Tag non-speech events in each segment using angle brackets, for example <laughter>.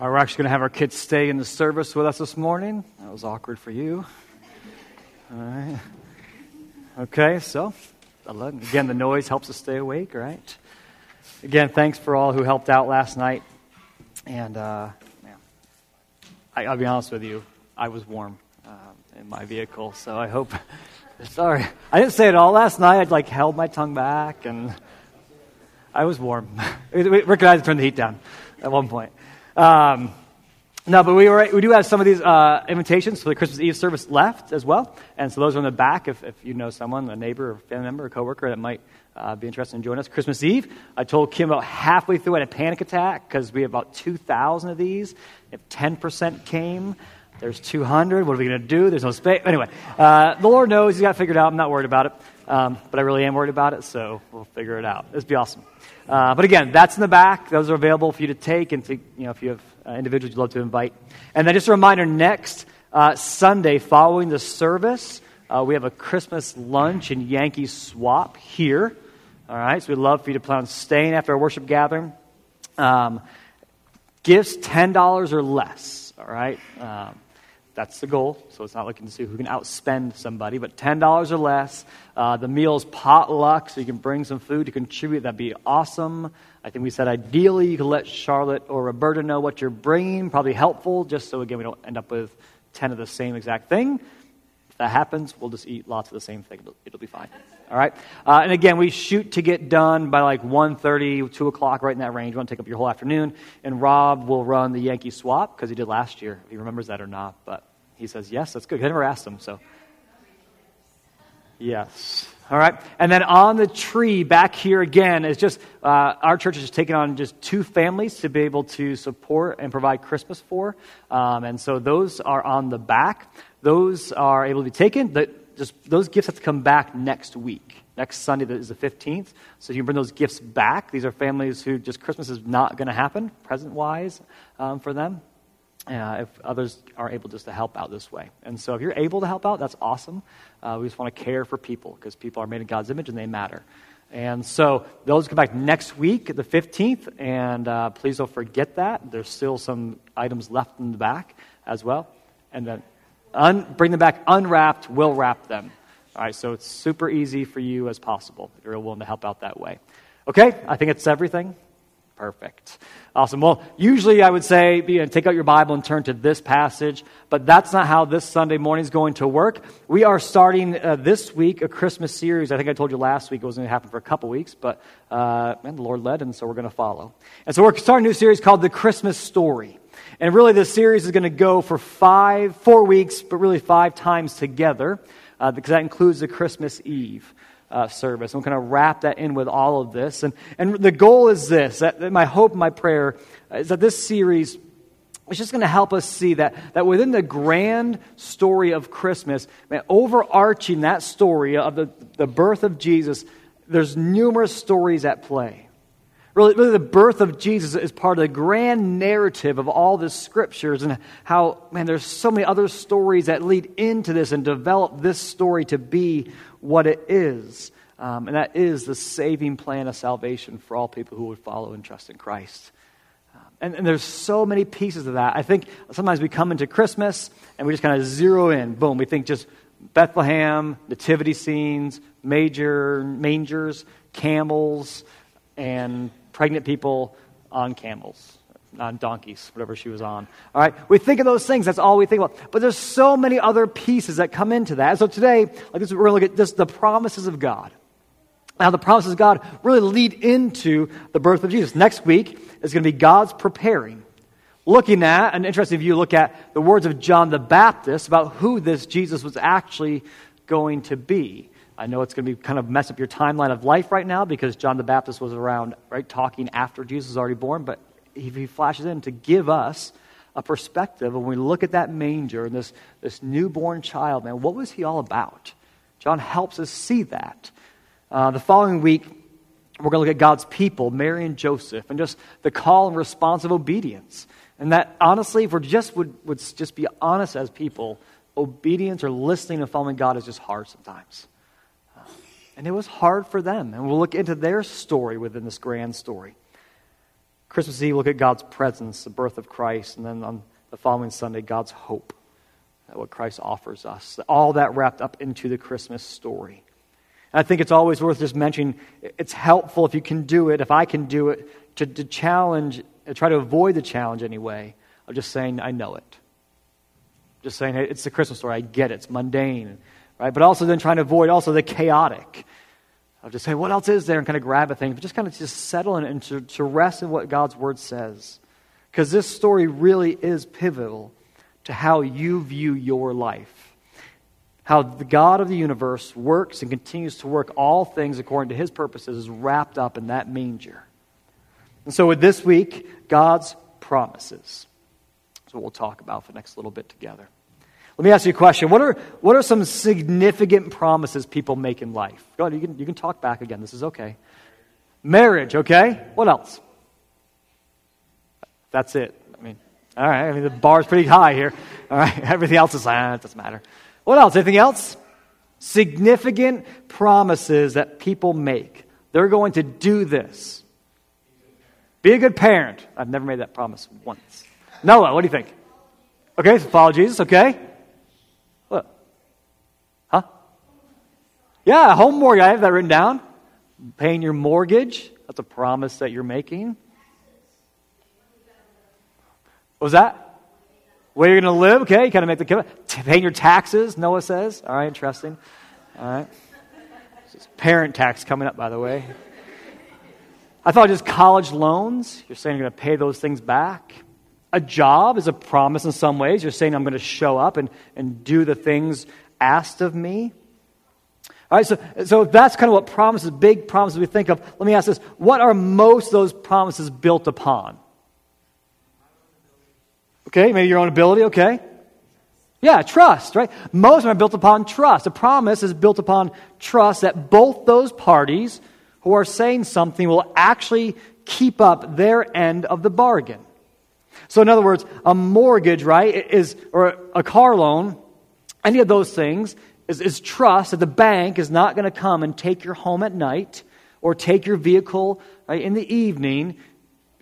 We're actually going to have our kids stay in the service with us this morning. That was awkward for you. All right. Okay, so again, the noise helps us stay awake, right? Again, thanks for all who helped out last night. And uh, man, I, will be honest with you, I was warm um, in my vehicle, so I hope. <laughs> Sorry, I didn't say it all last night. I'd like held my tongue back, and I was warm. <laughs> Rick and I had to turn the heat down at one point. Um, no, but we, were, we do have some of these uh, invitations for the Christmas Eve service left as well. And so those are in the back if, if you know someone, a neighbor, or family member, or coworker that might uh, be interested in joining us. Christmas Eve, I told Kim about halfway through I had a panic attack because we have about 2,000 of these. If 10% came, there's 200. What are we going to do? There's no space. Anyway, uh, the Lord knows. He's got it figured out. I'm not worried about it. Um, but I really am worried about it, so we'll figure it out. It'd be awesome. Uh, but again, that's in the back. Those are available for you to take and to, you know, if you have uh, individuals you'd love to invite. And then just a reminder next uh, Sunday, following the service, uh, we have a Christmas lunch and Yankee swap here. All right, so we'd love for you to plan on staying after our worship gathering. Um, gifts $10 or less. All right. Um, that's the goal. So it's not looking to see who can outspend somebody, but $10 or less. Uh, the meal's potluck, so you can bring some food to contribute. That'd be awesome. I think we said ideally you could let Charlotte or Roberta know what you're bringing. Probably helpful, just so again we don't end up with 10 of the same exact thing. That happens, we'll just eat lots of the same thing. It'll, it'll be fine. All right? Uh, and again, we shoot to get done by like 1.30, 2 o'clock, right in that range. We want to take up your whole afternoon. And Rob will run the Yankee swap, because he did last year, if he remembers that or not. But he says, yes, that's good. I never asked him, so. Yes. All right. And then on the tree back here again is just uh, our church has taking on just two families to be able to support and provide Christmas for. Um, and so those are on the back. Those are able to be taken. The, just those gifts have to come back next week. Next Sunday is the 15th. So you can bring those gifts back. These are families who just Christmas is not going to happen present wise um, for them. Uh, if others are able just to help out this way. And so if you're able to help out, that's awesome. Uh, we just want to care for people because people are made in God's image and they matter. And so those come back next week, the 15th, and uh, please don't forget that. There's still some items left in the back as well. And then Un- bring them back unwrapped, we'll wrap them. All right, so it's super easy for you as possible if you're willing to help out that way. Okay, I think it's everything. Perfect. Awesome. Well, usually I would say you know, take out your Bible and turn to this passage, but that's not how this Sunday morning is going to work. We are starting uh, this week a Christmas series. I think I told you last week it was going to happen for a couple weeks, but uh, man, the Lord led, and so we're going to follow. And so we're starting a new series called The Christmas Story. And really, this series is going to go for five, four weeks, but really five times together, uh, because that includes the Christmas Eve. Uh, service. I'm going to wrap that in with all of this. And, and the goal is this that, my hope, my prayer is that this series is just going to help us see that, that within the grand story of Christmas, man, overarching that story of the, the birth of Jesus, there's numerous stories at play. Really, really, the birth of Jesus is part of the grand narrative of all the scriptures and how, man, there's so many other stories that lead into this and develop this story to be what it is. Um, and that is the saving plan of salvation for all people who would follow and trust in Christ. Um, and, and, there's so many pieces of that. I think sometimes we come into Christmas and we just kind of zero in. Boom, we think just Bethlehem, nativity scenes, major mangers, camels, and pregnant people on camels, on donkeys, whatever she was on. All right? We think of those things, that's all we think about. But there's so many other pieces that come into that. so today, like this, we're going to look at just the promises of God. Now, the promises of God really lead into the birth of Jesus. Next week is going to be God's preparing. Looking at, and interesting if you look at the words of John the Baptist about who this Jesus was actually going to be. I know it's going to be kind of mess up your timeline of life right now because John the Baptist was around, right, talking after Jesus was already born, but he, he flashes in to give us a perspective. When we look at that manger and this, this newborn child, man, what was he all about? John helps us see that. Uh, the following week, we're going to look at God's people, Mary and Joseph, and just the call and response of obedience. And that, honestly, if we just would, would just be honest as people, obedience or listening and following God is just hard sometimes. And it was hard for them. And we'll look into their story within this grand story. Christmas Eve, look at God's presence, the birth of Christ, and then on the following Sunday, God's hope, what Christ offers us. All that wrapped up into the Christmas story. And I think it's always worth just mentioning it's helpful if you can do it, if I can do it, to, to challenge, try to avoid the challenge anyway, of just saying, I know it. Just saying, it's the Christmas story, I get it, it's mundane. Right? But also then trying to avoid also the chaotic of just saying, what else is there? And kind of grab a thing, but just kind of just settle in and to, to rest in what God's word says. Because this story really is pivotal to how you view your life. How the God of the universe works and continues to work all things according to his purposes is wrapped up in that manger. And so, with this week, God's promises. What we'll talk about for the next little bit together. Let me ask you a question. What are, what are some significant promises people make in life? Go ahead, you can, you can talk back again. This is okay. Marriage, okay? What else? That's it. I mean, all right. I mean, the bar's pretty high here. All right. <laughs> Everything else is, ah, it doesn't matter. What else? Anything else? Significant promises that people make. They're going to do this. Be a good parent. I've never made that promise once. Noah, what do you think? Okay, so follow Jesus, okay? Yeah, home mortgage. I have that written down. Paying your mortgage. That's a promise that you're making. What was that? Where you're going to live? Okay, you kind of make the commitment. Paying your taxes, Noah says. All right, interesting. All right. parent tax coming up, by the way. I thought just college loans. You're saying you're going to pay those things back. A job is a promise in some ways. You're saying I'm going to show up and, and do the things asked of me. All right, so, so that's kind of what promises, big promises we think of. Let me ask this what are most of those promises built upon? Okay, maybe your own ability, okay. Yeah, trust, right? Most of them are built upon trust. A promise is built upon trust that both those parties who are saying something will actually keep up their end of the bargain. So, in other words, a mortgage, right, is, or a car loan, any of those things is, is trust that the bank is not going to come and take your home at night or take your vehicle right, in the evening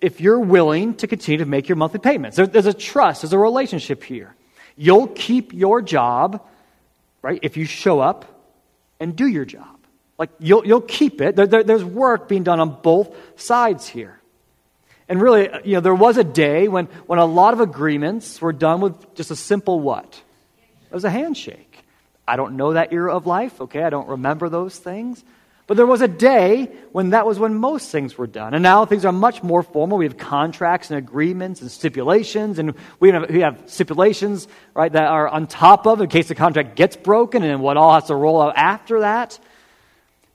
if you're willing to continue to make your monthly payments. There, there's a trust, there's a relationship here. You'll keep your job, right, if you show up and do your job. Like, you'll, you'll keep it. There, there, there's work being done on both sides here. And really, uh, you know, there was a day when, when a lot of agreements were done with just a simple what? It was a handshake. I don't know that era of life, okay? I don't remember those things. But there was a day when that was when most things were done. And now things are much more formal. We have contracts and agreements and stipulations, and we have, we have stipulations, right, that are on top of in case the contract gets broken and what all has to roll out after that.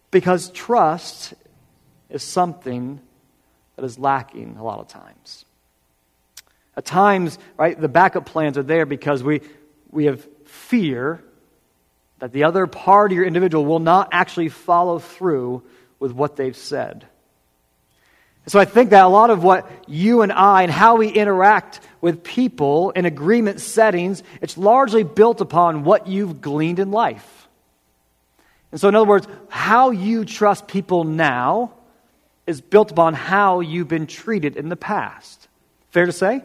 Because trust is something that is lacking a lot of times. At times, right, the backup plans are there because we, we have fear that the other party or individual will not actually follow through with what they've said. So I think that a lot of what you and I and how we interact with people in agreement settings, it's largely built upon what you've gleaned in life. And so, in other words, how you trust people now is built upon how you've been treated in the past. Fair to say?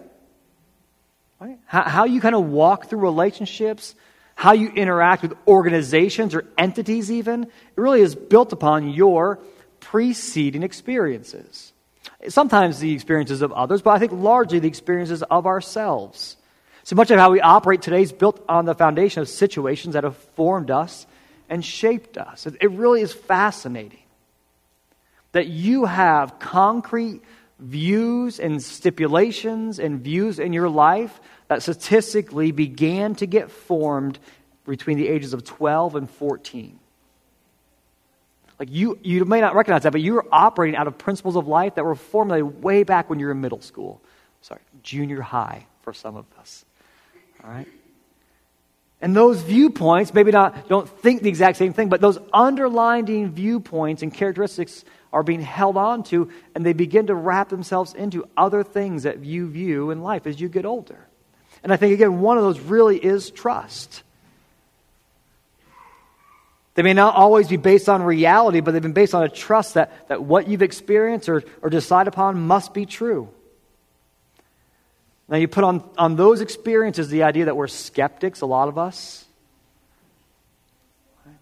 Right? How you kind of walk through relationships, how you interact with organizations or entities, even, it really is built upon your preceding experiences. Sometimes the experiences of others, but I think largely the experiences of ourselves. So much of how we operate today is built on the foundation of situations that have formed us and shaped us. It really is fascinating that you have concrete views and stipulations and views in your life that statistically began to get formed between the ages of 12 and 14. Like you, you may not recognize that, but you were operating out of principles of life that were formulated way back when you were in middle school. Sorry, junior high for some of us. All right? And those viewpoints, maybe not, don't think the exact same thing, but those underlying viewpoints and characteristics are being held on to, and they begin to wrap themselves into other things that you view in life as you get older. And I think, again, one of those really is trust. They may not always be based on reality, but they've been based on a trust that, that what you've experienced or, or decide upon must be true. Now, you put on, on those experiences the idea that we're skeptics, a lot of us.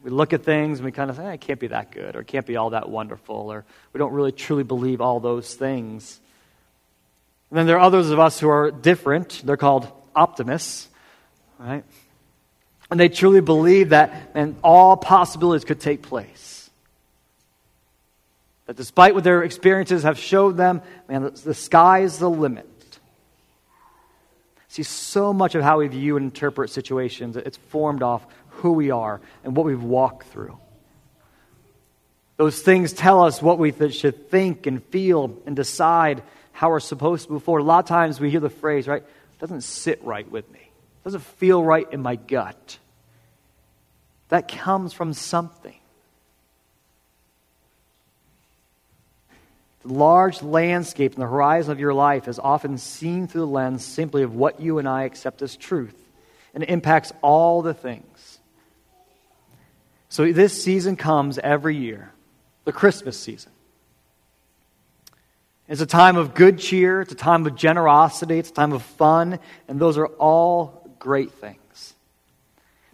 We look at things and we kind of say, eh, it can't be that good, or it can't be all that wonderful, or we don't really truly believe all those things. And then there are others of us who are different. They're called optimists, right? And they truly believe that and all possibilities could take place. That despite what their experiences have showed them, man, the, sky is the limit. See, so much of how we view and interpret situations, it's formed off who we are and what we've walked through. Those things tell us what we should think and feel and decide how we're supposed to move forward. A lot of times we hear the phrase, right? Doesn't sit right with me. Doesn't feel right in my gut. That comes from something. The large landscape and the horizon of your life is often seen through the lens simply of what you and I accept as truth, and it impacts all the things. So this season comes every year, the Christmas season. It's a time of good cheer, it's a time of generosity, it's a time of fun, and those are all great things.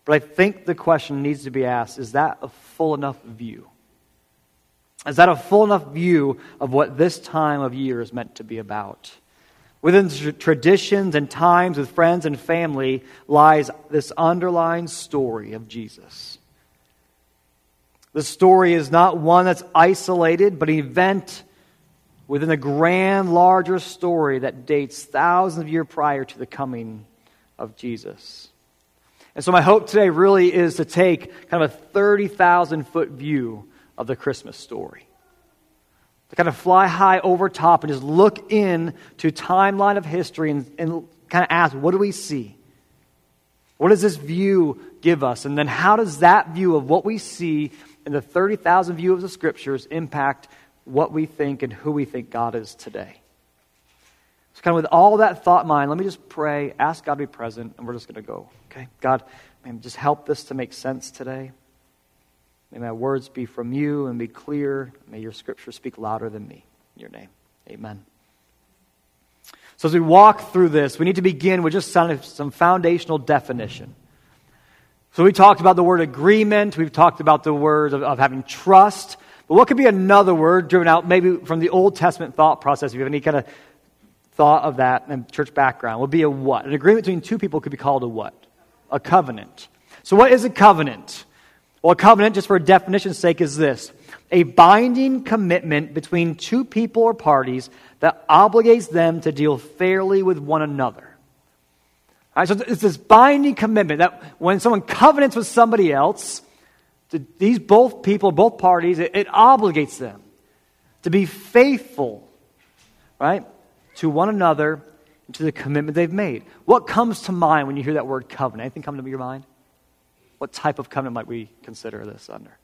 But I think the question needs to be asked is that a full enough view? Is that a full enough view of what this time of year is meant to be about? Within traditions and times with friends and family lies this underlying story of Jesus. The story is not one that's isolated, but an event within a grand, larger story that dates thousands of years prior to the coming of Jesus. And so, my hope today really is to take kind of a 30,000 foot view of the Christmas story. To kind of fly high over top and just look in to timeline of history and, and kind of ask, what do we see? What does this view give us? And then how does that view of what we see in the 30,000 view of the scriptures impact what we think and who we think God is today? So, kind of with all that thought in mind, let me just pray, ask God to be present, and we're just going to go. Okay? God, man, just help this to make sense today. May my words be from you and be clear. May your scripture speak louder than me. In your name. Amen. So, as we walk through this, we need to begin with just some, foundational definition. So, we talked about the word agreement, we've talked about the word of, of having trust. But what could be another word driven out maybe from the Old Testament thought process? If you have any kind of thought of that and church background, would be a what? An agreement between two people could be called a what? A covenant. So, what is a covenant? Well, a covenant, just for definition's sake, is this a binding commitment between two people or parties that obligates them to deal fairly with one another. All right, so it's this binding commitment that when someone covenants with somebody else, these both people, both parties, it, it obligates them to be faithful, right, to one another and to the commitment they've made. What comes to mind when you hear that word covenant? Anything come to your mind? What type of covenant might we consider this under?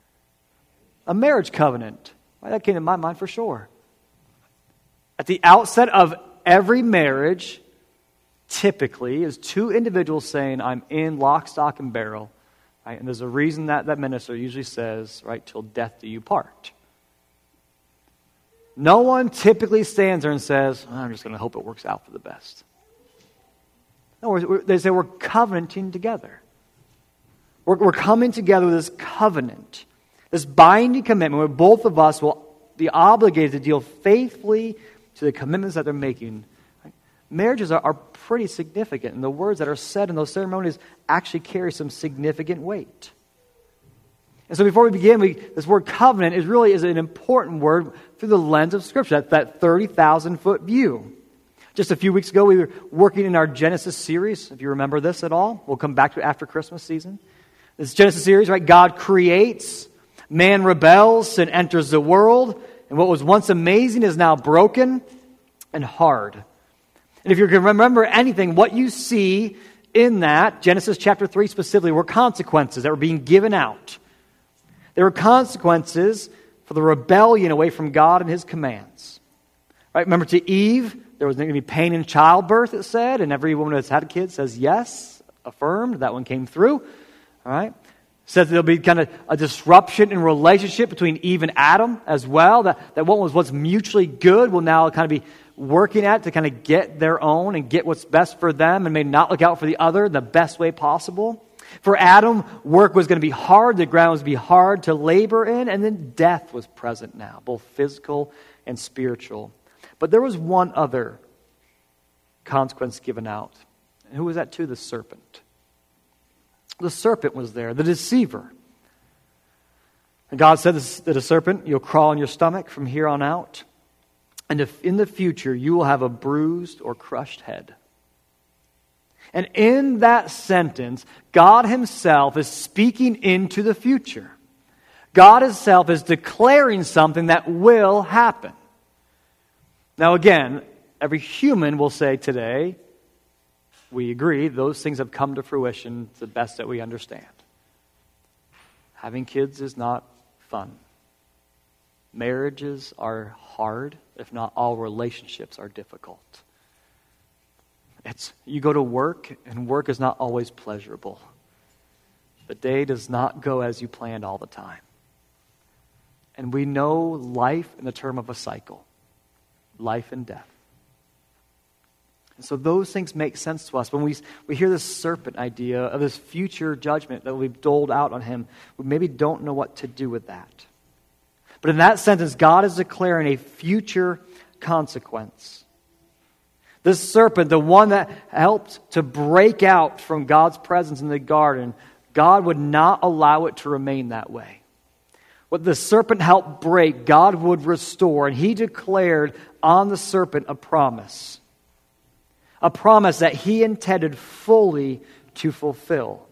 A marriage covenant. Well, that came to my mind for sure. At the outset of every marriage, typically, is two individuals saying, I'm in lock, stock, and barrel. Right? And there's a reason that that minister usually says, right, till death do you part. No one typically stands there and says, I'm just going to hope it works out for the best. No, they say we're covenanting together. We're, we're coming together with this covenant, this binding commitment where both of us will be obligated to deal faithfully to the commitments that they're making. Marriages are, are pretty significant, and the words that are said in those ceremonies actually carry some significant weight. And so before we begin, we, this word covenant is really is an important word through the lens of Scripture. That's that 30,000 foot view. Just a few weeks ago, we were working in our Genesis series. If you remember this at all, we'll come back to it after Christmas season. This Genesis series, right? God creates, man rebels and enters the world, and what was once amazing is now broken and hard. And if you can remember anything, what you see in that, Genesis chapter 3 specifically, were consequences that were being given out. There were consequences for the rebellion away from God and his commands. Right? Remember to Eve, there was going to be pain in childbirth, it said, and every woman that's had a kid says yes, affirmed. That one came through. All right? Says there'll be kind of a disruption in relationship between Eve and Adam as well. That, that what was what's mutually good will now kind of be working at to kind of get their own and get what's best for them and may not look out for the other in the best way possible. For Adam, work was going to be hard, the ground was going to be hard to labor in, and then death was present now, both physical and spiritual. But there was one other consequence given out. And who was that to? The serpent. The serpent was there, the deceiver. And God said to the serpent, You'll crawl on your stomach from here on out. And if in the future you will have a bruised or crushed head. And in that sentence, God Himself is speaking into the future. God Himself is declaring something that will happen. Now, again, every human will say today, we agree, those things have come to fruition to the best that we understand. Having kids is not fun. Marriages are hard, if not all relationships are difficult. It's, you go to work, and work is not always pleasurable. The day does not go as you planned all the time. And we know life in the term of a cycle life and death. And so those things make sense to us. When we, we hear this serpent idea of this future judgment that will be doled out on him, we maybe don't know what to do with that. But in that sentence, God is declaring a future consequence. This serpent, the one that helped to break out from God's presence in the garden, God would not allow it to remain that way. What the serpent helped break, God would restore, and he declared on the serpent a promise a promise that he intended fully to fulfill.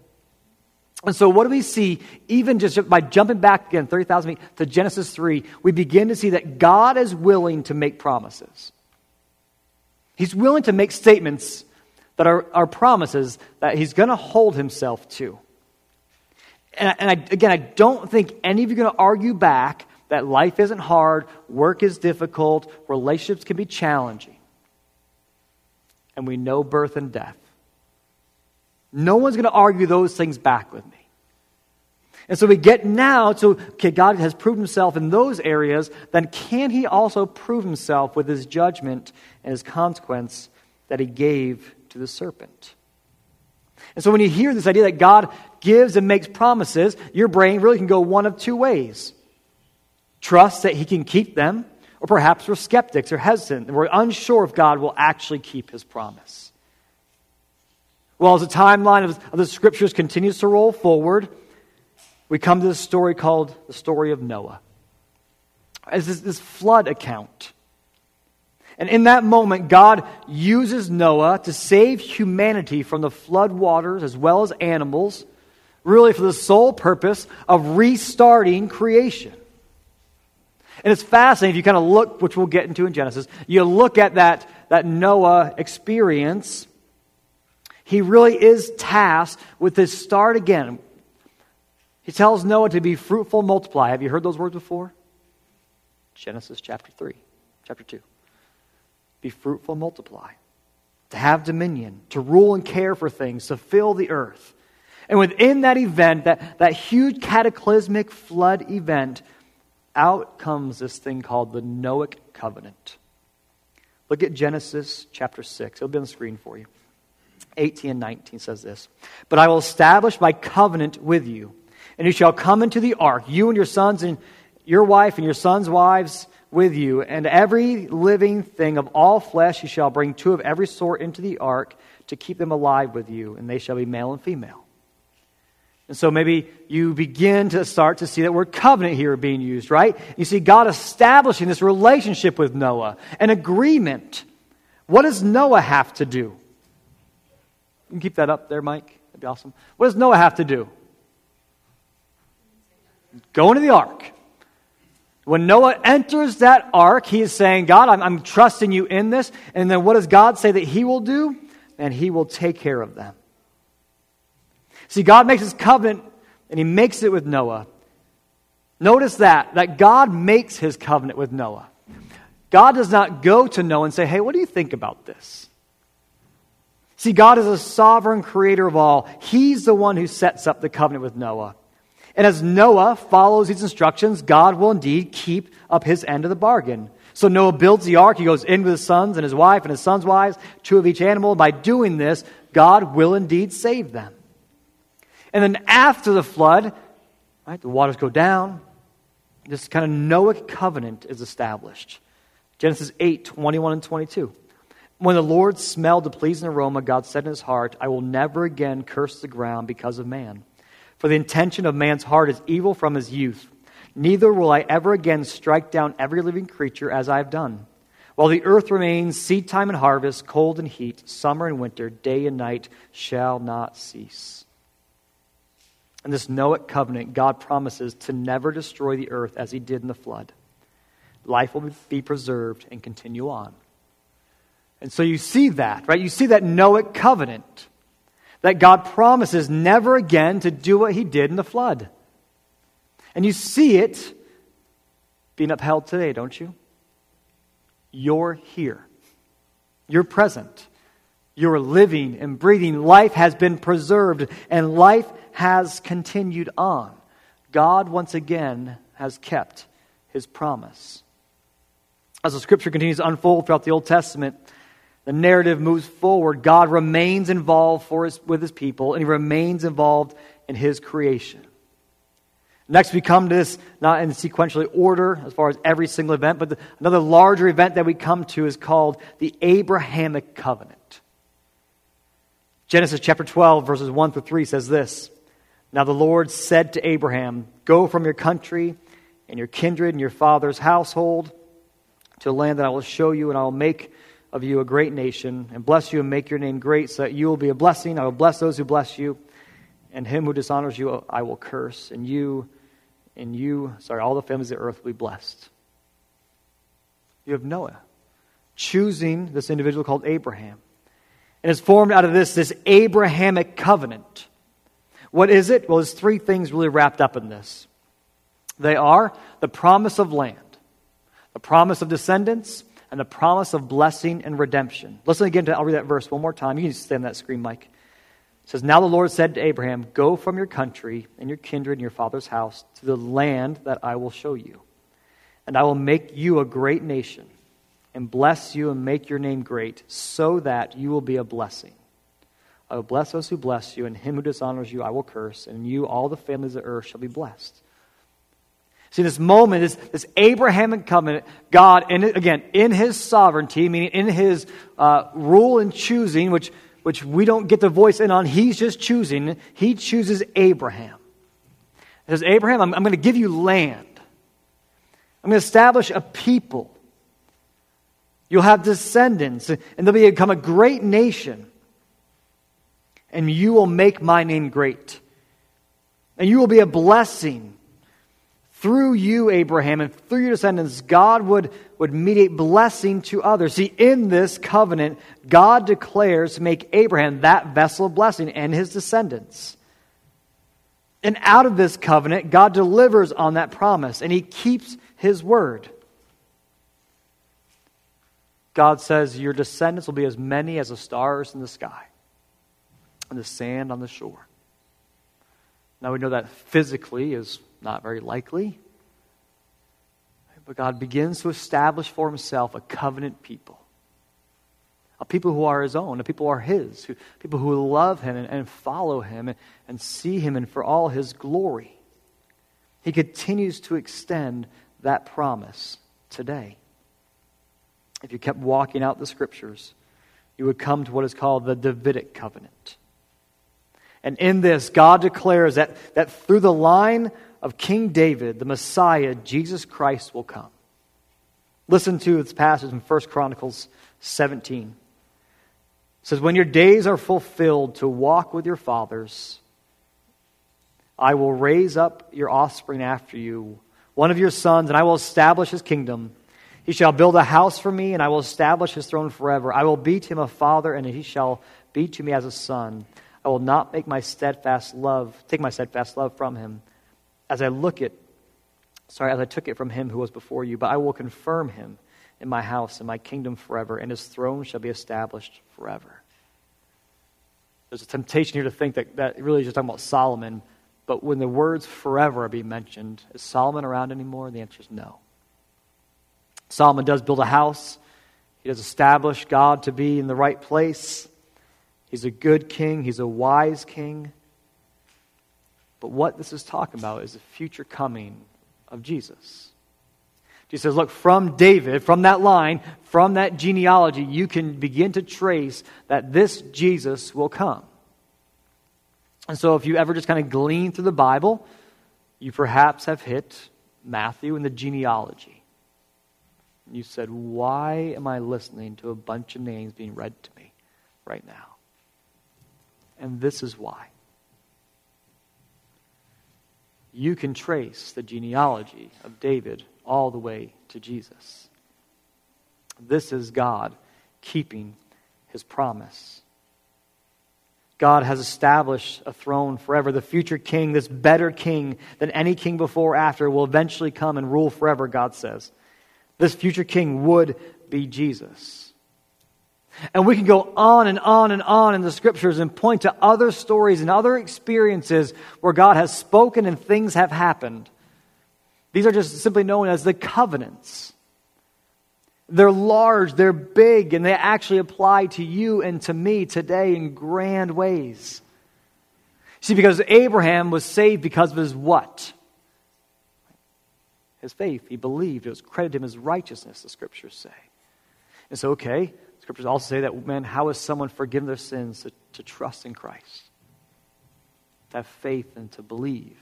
And so, what do we see, even just by jumping back again 30,000 feet to Genesis 3, we begin to see that God is willing to make promises. He's willing to make statements that are, are promises that he's going to hold himself to. And, and I, again, I don't think any of you are going to argue back that life isn't hard, work is difficult, relationships can be challenging and we know birth and death. No one's going to argue those things back with me. And so we get now to, okay, God has proved himself in those areas, then can he also prove himself with his judgment and his consequence that he gave to the serpent? And so when you hear this idea that God gives and makes promises, your brain really can go one of two ways. Trust that he can keep them, or perhaps we're skeptics or hesitant and we're unsure if God will actually keep his promise. Well, as the timeline of, of the scriptures continues to roll forward, we come to this story called the story of Noah. As this, this flood account. And in that moment, God uses Noah to save humanity from the flood waters as well as animals, really for the sole purpose of restarting creation. And it's fascinating if you kind of look, which we'll get into in Genesis, you look at that, that Noah experience. He really is tasked with this start again. He tells Noah to be fruitful, multiply. Have you heard those words before? Genesis chapter 3, chapter 2. Be fruitful, multiply. To have dominion, to rule and care for things, to fill the earth. And within that event, that, that huge cataclysmic flood event, out comes this thing called the Noahic covenant. Look at Genesis chapter 6. It'll be on the screen for you. 18 and 19 says this But I will establish my covenant with you, and you shall come into the ark, you and your sons and your wife and your sons' wives with you, and every living thing of all flesh you shall bring two of every sort into the ark to keep them alive with you, and they shall be male and female. And so maybe you begin to start to see that word covenant here being used, right? You see God establishing this relationship with Noah, an agreement. What does Noah have to do? You can keep that up there, Mike. That'd be awesome. What does Noah have to do? Go into the ark. When Noah enters that ark, he is saying, God, I'm, I'm trusting you in this. And then what does God say that he will do? And he will take care of them. See, God makes his covenant and he makes it with Noah. Notice that, that God makes his covenant with Noah. God does not go to Noah and say, hey, what do you think about this? See, God is a sovereign creator of all. He's the one who sets up the covenant with Noah. And as Noah follows these instructions, God will indeed keep up his end of the bargain. So Noah builds the ark. He goes in with his sons and his wife and his sons' wives, two of each animal. By doing this, God will indeed save them. And then after the flood, right, the waters go down. This kind of Noahic covenant is established. Genesis 8, 21 and 22. When the Lord smelled the pleasing aroma, God said in his heart, I will never again curse the ground because of man. For the intention of man's heart is evil from his youth. Neither will I ever again strike down every living creature as I have done. While the earth remains, seed time and harvest, cold and heat, summer and winter, day and night shall not cease. In this Noahic covenant, God promises to never destroy the earth as he did in the flood. Life will be preserved and continue on. And so you see that, right? You see that Noahic covenant that God promises never again to do what he did in the flood. And you see it being upheld today, don't you? You're here. You're present. You're living and breathing. Life has been preserved and life has continued on. God, once again, has kept his promise. As the scripture continues to unfold throughout the Old Testament, the narrative moves forward. God remains involved for his, with his people, and he remains involved in his creation. Next, we come to this, not in sequentially order as far as every single event, but the, another larger event that we come to is called the Abrahamic covenant. Genesis chapter 12, verses 1 through 3 says this Now the Lord said to Abraham, Go from your country and your kindred and your father's household to a land that I will show you, and I will make of you a great nation, and bless you and make your name great, so that you will be a blessing. I will bless those who bless you, and him who dishonors you I will curse, and you and you, sorry, all the families of the earth will be blessed. You have Noah choosing this individual called Abraham. And it's formed out of this, this Abrahamic covenant. What is it? Well, there's three things really wrapped up in this. They are the promise of land, the promise of descendants, and the promise of blessing and redemption. Listen again to, I'll read that verse one more time. You can stay on that screen, Mike. It says, Now the Lord said to Abraham, Go from your country and your kindred and your father's house to the land that I will show you. And I will make you a great nation, and bless you and make your name great, so that you will be a blessing. I will bless those who bless you, and him who dishonors you I will curse, and you, all the families of earth, shall be blessed. See, this moment, this, this Abrahamic covenant, God, in, again, in his sovereignty, meaning in his uh, rule and choosing, which, which we don't get the voice in on, he's just choosing. He chooses Abraham. He says, Abraham, I'm, I'm going to give you land. I'm going to establish a people. You'll have descendants, and they'll become a great nation. And you will make my name great. And you will be a blessing through you, Abraham, and through your descendants, God would, would mediate blessing to others. See, in this covenant, God declares to make Abraham that vessel of blessing and his descendants. And out of this covenant, God delivers on that promise, and he keeps his word. God says, Your descendants will be as many as the stars in the sky and the sand on the shore. Now we know that physically is not very likely. But God begins to establish for himself a covenant people. A people who are his own, a people who are his, who, people who love him and, and follow him and, and see him and for all his glory. He continues to extend that promise today. If you kept walking out the scriptures, you would come to what is called the Davidic covenant. And in this, God declares that, that through the line of King David, the Messiah, Jesus Christ, will come. Listen to this passage in 1 Chronicles 17. It says, When your days are fulfilled to walk with your fathers, I will raise up your offspring after you, one of your sons, and I will establish his kingdom. He shall build a house for me, and I will establish his throne forever. I will be to him a father, and he shall be to me as a son. I will not make my steadfast love, take my steadfast love from him as I look at, sorry, as I took it from him who was before you, but I will confirm him in my house and my kingdom forever, and his throne shall be established forever. There's a temptation here to think that that really is just talking about Solomon, but when the words forever are being mentioned, is Solomon around anymore? The answer is no. Solomon does build a house, he does establish God to be in the right place. He's a good king, he's a wise king. But what this is talking about is the future coming of Jesus. Jesus says, Look, from David, from that line, from that genealogy, you can begin to trace that this Jesus will come. And so, if you ever just kind of glean through the Bible, you perhaps have hit Matthew and the genealogy. You said, Why am I listening to a bunch of names being read to me right now? And this is why. You can trace the genealogy of David all the way to Jesus. This is God keeping his promise. God has established a throne forever. The future king, this better king than any king before or after, will eventually come and rule forever, God says. This future king would be Jesus. And we can go on and on and on in the scriptures and point to other stories and other experiences where God has spoken and things have happened. These are just simply known as the covenants. They're large, they're big, and they actually apply to you and to me today in grand ways. See, because Abraham was saved because of his what? His faith. He believed. It was credited him as righteousness, the scriptures say. And so, okay, scriptures also say that, man, how is someone forgiven their sins to, to trust in Christ? To have faith and to believe.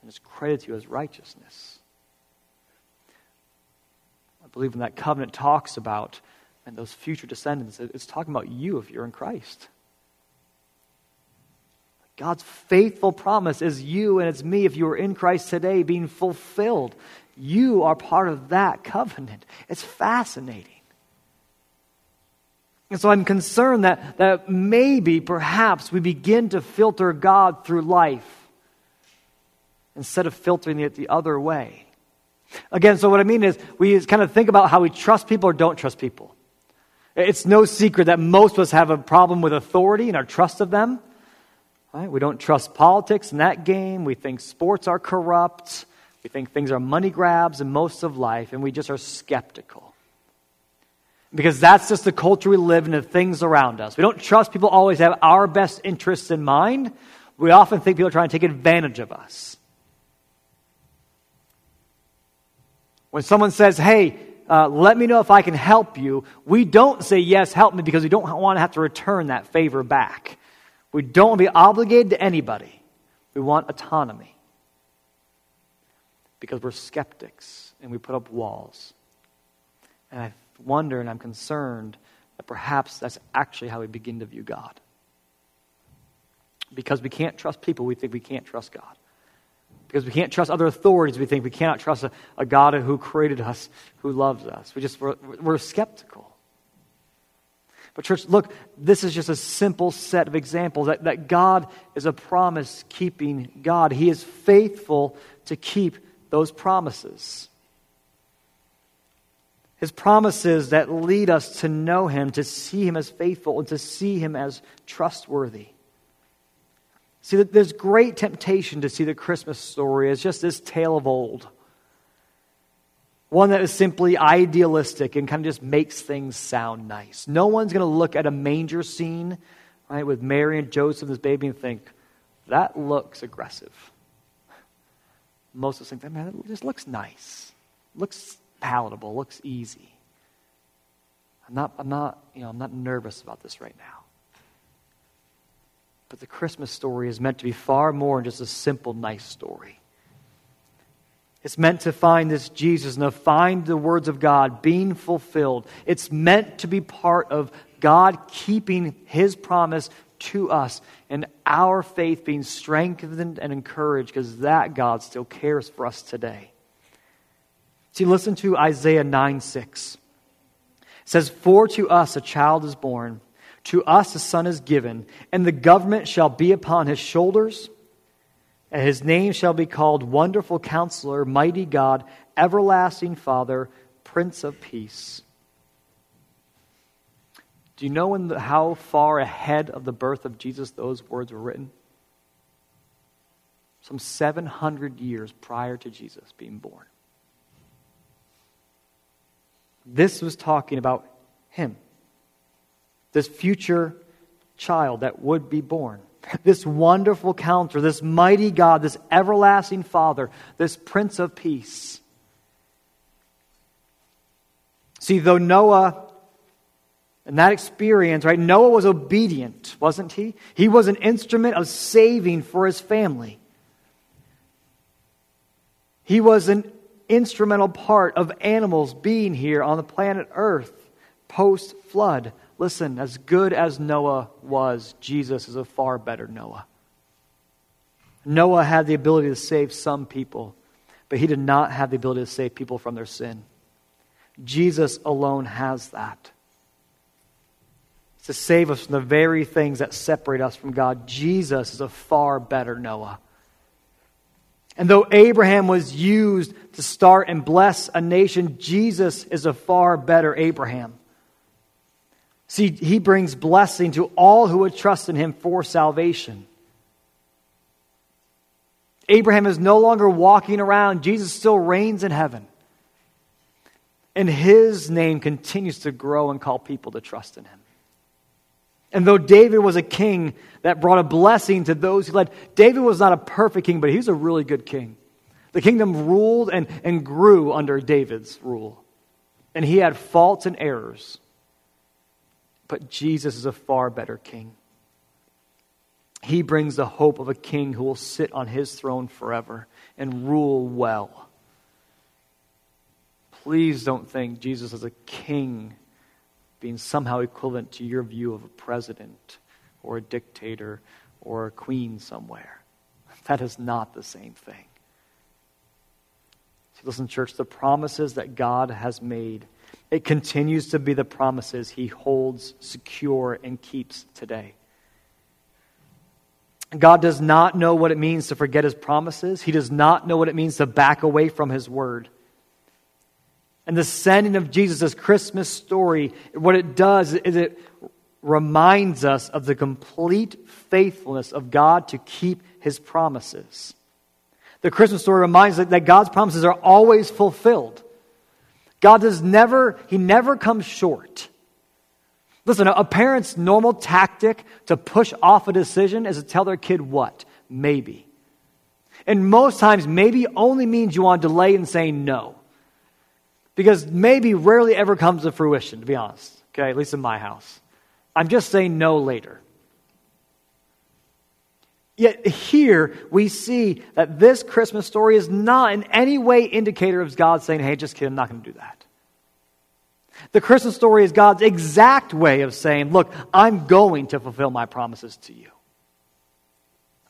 And it's credited to you as righteousness I believe when that covenant talks about and those future descendants, it's talking about you if you're in Christ. God's faithful promise is you and it's me if you are in Christ today being fulfilled. You are part of that covenant. It's fascinating. And so I'm concerned that, that maybe, perhaps, we begin to filter God through life instead of filtering it the other way. Again, so what I mean is we kind of think about how we trust people or don't trust people. It's no secret that most of us have a problem with authority and our trust of them. Right? We don't trust politics in that game. We think sports are corrupt. We think things are money grabs in most of life, and we just are skeptical. Because that's just the culture we live in, the things around us. We don't trust people always have our best interests in mind. We often think people are trying to take advantage of us. When someone says, hey, uh, let me know if I can help you, we don't say, yes, help me, because we don't want to have to return that favor back. We don't want to be obligated to anybody. We want autonomy. Because we're skeptics and we put up walls. And I wonder and I'm concerned that perhaps that's actually how we begin to view God. Because we can't trust people, we think we can't trust God. Because we can't trust other authorities, we think we cannot trust a, a God who created us, who loves us. We just, we're, we're skeptical. But, church, look, this is just a simple set of examples that, that God is a promise keeping God. He is faithful to keep those promises. His promises that lead us to know Him, to see Him as faithful, and to see Him as trustworthy. See, there's great temptation to see the Christmas story as just this tale of old. One that is simply idealistic and kind of just makes things sound nice. No one's going to look at a manger scene, right, with Mary and Joseph and this baby and think, that looks aggressive. Most of us think, man, it just looks nice. Looks palatable, looks easy. I'm not, I'm not, you know, I'm not nervous about this right now. But the Christmas story is meant to be far more than just a simple, nice story. It's meant to find this Jesus and to find the words of God being fulfilled. It's meant to be part of God keeping his promise to us and our faith being strengthened and encouraged because that God still cares for us today. See, listen to Isaiah 9 6. It says, For to us a child is born to us a son is given, and the government shall be upon his shoulders, and his name shall be called Wonderful Counselor, Mighty God, Everlasting Father, Prince of Peace. Do you know the, how far ahead of the birth of Jesus those words were written? Some 700 years prior to Jesus being born. This was talking about him, this future child that would be born. <laughs> This wonderful counselor, this mighty God, this everlasting Father, this Prince of Peace. See, though Noah and that experience, right, Noah was obedient, wasn't he? He was an instrument of saving for his family. He was an instrumental part of animals being here on the planet Earth post flood. Listen, as good as Noah was, Jesus is a far better Noah. Noah had the ability to save some people, but he did not have the ability to save people from their sin. Jesus alone has that. to save us from the very things that separate us from God. Jesus is a far better Noah. And though Abraham was used to start and bless a nation, Jesus is a far better Abraham. See, he brings blessing to all who would trust in him for salvation. Abraham is no longer walking around, Jesus still reigns in heaven. And his name continues to grow and call people to trust in him. And though David was a king that brought a blessing to those who led, David was not a perfect king, but he was a really good king. The kingdom ruled and, and grew under David's rule. And he had faults and errors. But Jesus is a far better king. He brings the hope of a king who will sit on his throne forever and rule well. Please don't think Jesus is a king being somehow equivalent to your view of a president or a dictator or a queen somewhere. <laughs> That is not the same thing. Listen, church, the promises that God has made, it continues to be the promises he holds secure and keeps today. God does not know what it means to forget his promises. He does not know what it means to back away from his word. And the sending of Jesus' Christmas story, what it does is it reminds us of the complete faithfulness of God to keep his promises. The Christmas story reminds us that God's promises are always fulfilled. God does never, he never comes short. Listen, a parent's normal tactic to push off a decision is to tell their kid what? Maybe. And most times, maybe only means you want to delay in saying no. Because maybe rarely ever comes to fruition, to be honest. Okay, at least in my house. I'm just saying no later. Yet here we see that this Christmas story is not in any way indicator of God saying, hey, just kidding, I'm not going to do that. The Christmas story is God's exact way of saying, look, I'm going to fulfill my promises to you.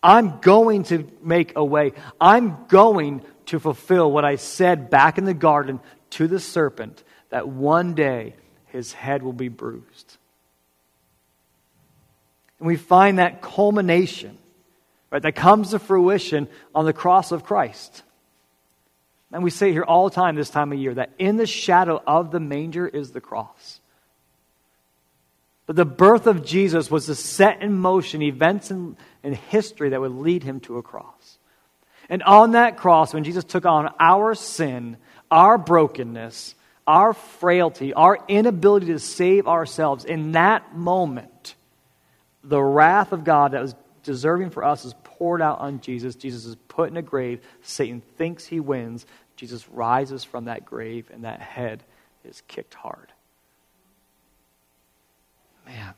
I'm going to make a way. I'm going to fulfill what I said back in the garden to the serpent that one day his head will be bruised. And we find that culmination, right, that comes to fruition on the cross of Christ. And we say here all the time this time of year that in the shadow of the manger is the cross. But the birth of Jesus was to set in motion events in, in history that would lead him to a cross. And on that cross, when Jesus took on our sin, our brokenness, our frailty, our inability to save ourselves, in that moment, the wrath of God that was deserving for us is poured out on Jesus. Jesus is put in a grave. Satan thinks he wins. Jesus rises from that grave, and that head is kicked hard. Man,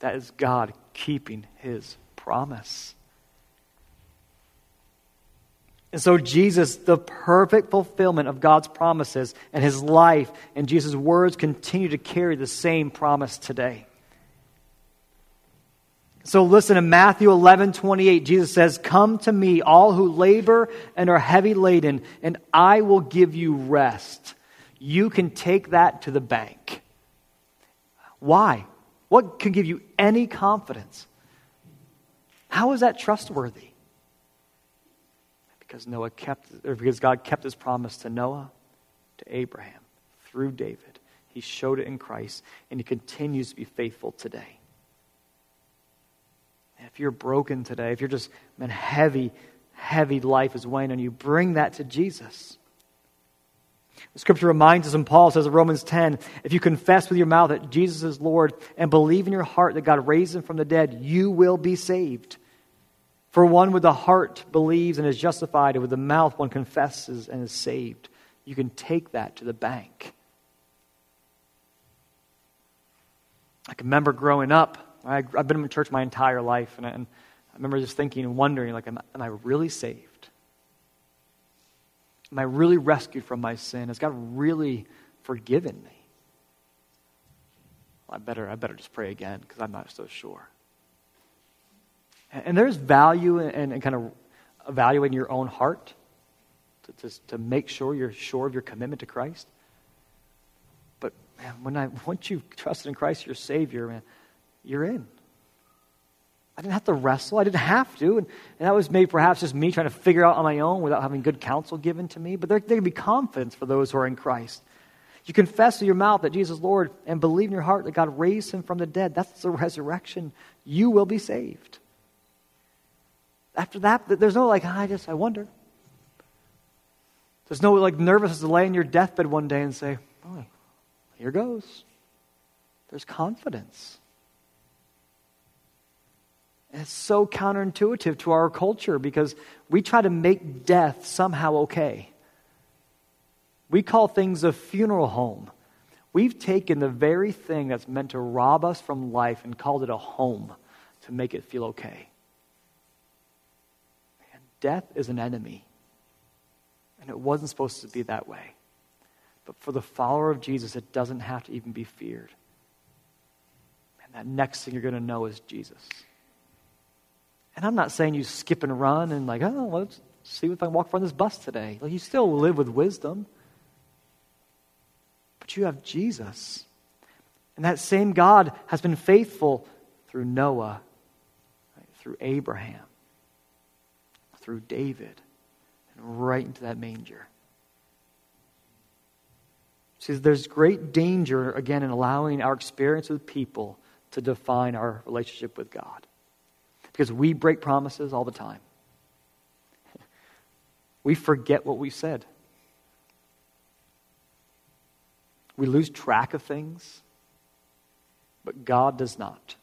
that is God keeping his promise. And so, Jesus, the perfect fulfillment of God's promises and his life and Jesus' words continue to carry the same promise today. So, listen to Matthew 11 28, Jesus says, Come to me, all who labor and are heavy laden, and I will give you rest. You can take that to the bank. Why? What can give you any confidence? How is that trustworthy? because Noah kept, or because God kept his promise to Noah, to Abraham, through David. He showed it in Christ, and he continues to be faithful today. If you're broken today, if you're just, man, heavy, heavy life is weighing on you, bring that to Jesus. The scripture reminds us, and Paul says in Romans 10 if you confess with your mouth that Jesus is Lord and believe in your heart that God raised him from the dead, you will be saved. For one with the heart believes and is justified, and with the mouth one confesses and is saved. You can take that to the bank. I can remember growing up, I, have been in church my entire life, and I, and I remember just thinking and wondering, like, am, am I really saved? Am I really rescued from my sin? Has God really forgiven me? I better, I better just pray again because I'm not so sure. And, and there's value in, in, kind of evaluating your own heart to, to, to make sure you're sure of your commitment to Christ. But man, when I once you've trusted in Christ, your Savior, man, you're in. I didn't have to wrestle. I didn't have to. And, and, that was maybe perhaps just me trying to figure out on my own without having good counsel given to me. But there, there can be confidence for those who are in Christ. You confess with your mouth that Jesus is Lord and believe in your heart that God raised him from the dead. That's the resurrection. You will be saved. After that, there's no like, I just, I wonder. There's no like nervousness to lay in your deathbed one day and say, oh, here goes. There's confidence. It's so counterintuitive to our culture because we try to make death somehow okay. We call things a funeral home. We've taken the very thing that's meant to rob us from life and called it a home to make it feel okay. And death is an enemy. And it wasn't supposed to be that way. But for the follower of Jesus, it doesn't have to even be feared. And that next thing you're going to know is Jesus. And I'm not saying you skip and run and like, oh, let's see if I can walk on this bus today. Like you still live with wisdom. But you have Jesus. And that same God has been faithful through Noah, right, through Abraham, through David, and right into that manger. See, there's great danger, again, in allowing our experience with people to define our relationship with God because we break promises all the time. <laughs> We forget what we said. We lose track of things, but God does not.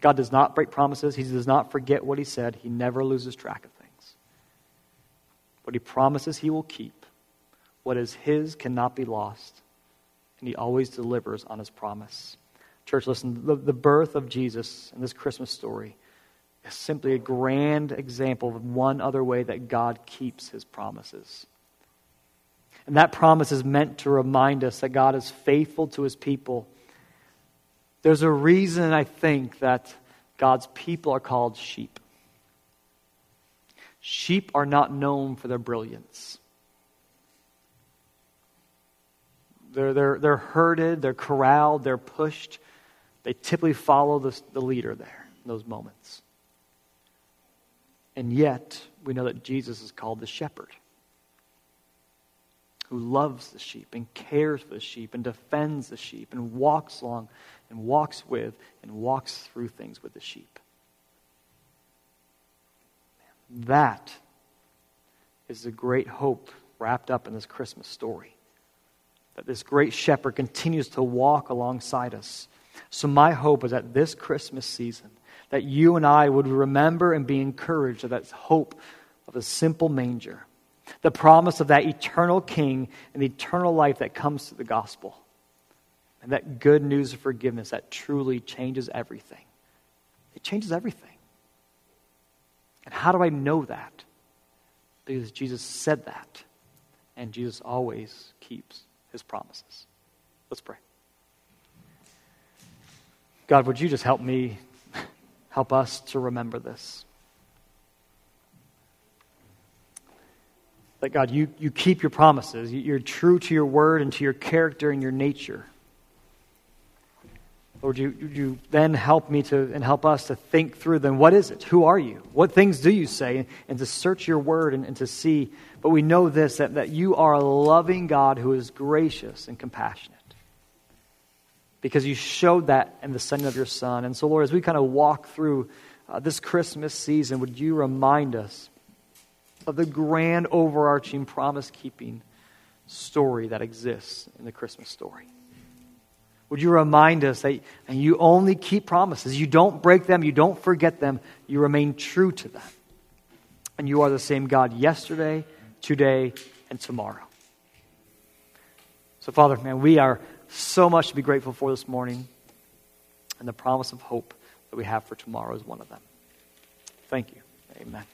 God does not break promises. He does not forget what He said. He never loses track of things. What He promises, He will keep. What is His cannot be lost. And He always delivers on His promise. Church, listen, the, the birth of Jesus in this Christmas story is simply a grand example of one other way that God keeps his promises. And that promise is meant to remind us that God is faithful to his people. There's a reason, I think, that God's people are called sheep. Sheep are not known for their brilliance. They're, they're, they're herded, they're corralled, they're pushed they typically follow the, the leader there in those moments. And yet, we know that Jesus is called the shepherd who loves the sheep and cares for the sheep and defends the sheep and walks along and walks with and walks through things with the sheep. That is the great hope wrapped up in this Christmas story. That this great shepherd continues to walk alongside us so, my hope is that this Christmas season, that you and I would remember and be encouraged of that hope of a simple manger, the promise of that eternal King and the eternal life that comes through the gospel, and that good news of forgiveness that truly changes everything. It changes everything. And how do I know that? Because Jesus said that, and Jesus always keeps his promises. Let's pray. God, would you just help me, help us to remember this? That God, you, you keep your promises. You're true to your word and to your character and your nature. Lord, you, you then help me to and help us to think through then what is it? Who are you? What things do you say? And, to search your word and, and to see. But we know this that, that you are a loving God who is gracious and compassionate because you showed that in the sending of your son. And so, Lord, as we kind of walk through uh, this Christmas season, would you remind us of the grand overarching promise keeping story that exists in the Christmas story. Would you remind us that and you only keep promises? You don't break them, you don't forget them, you remain true to them. And you are the same God yesterday, today, and tomorrow. So, Father, man, we are so much to be grateful for this morning. And the promise of hope that we have for tomorrow is one of them. Thank you. Amen.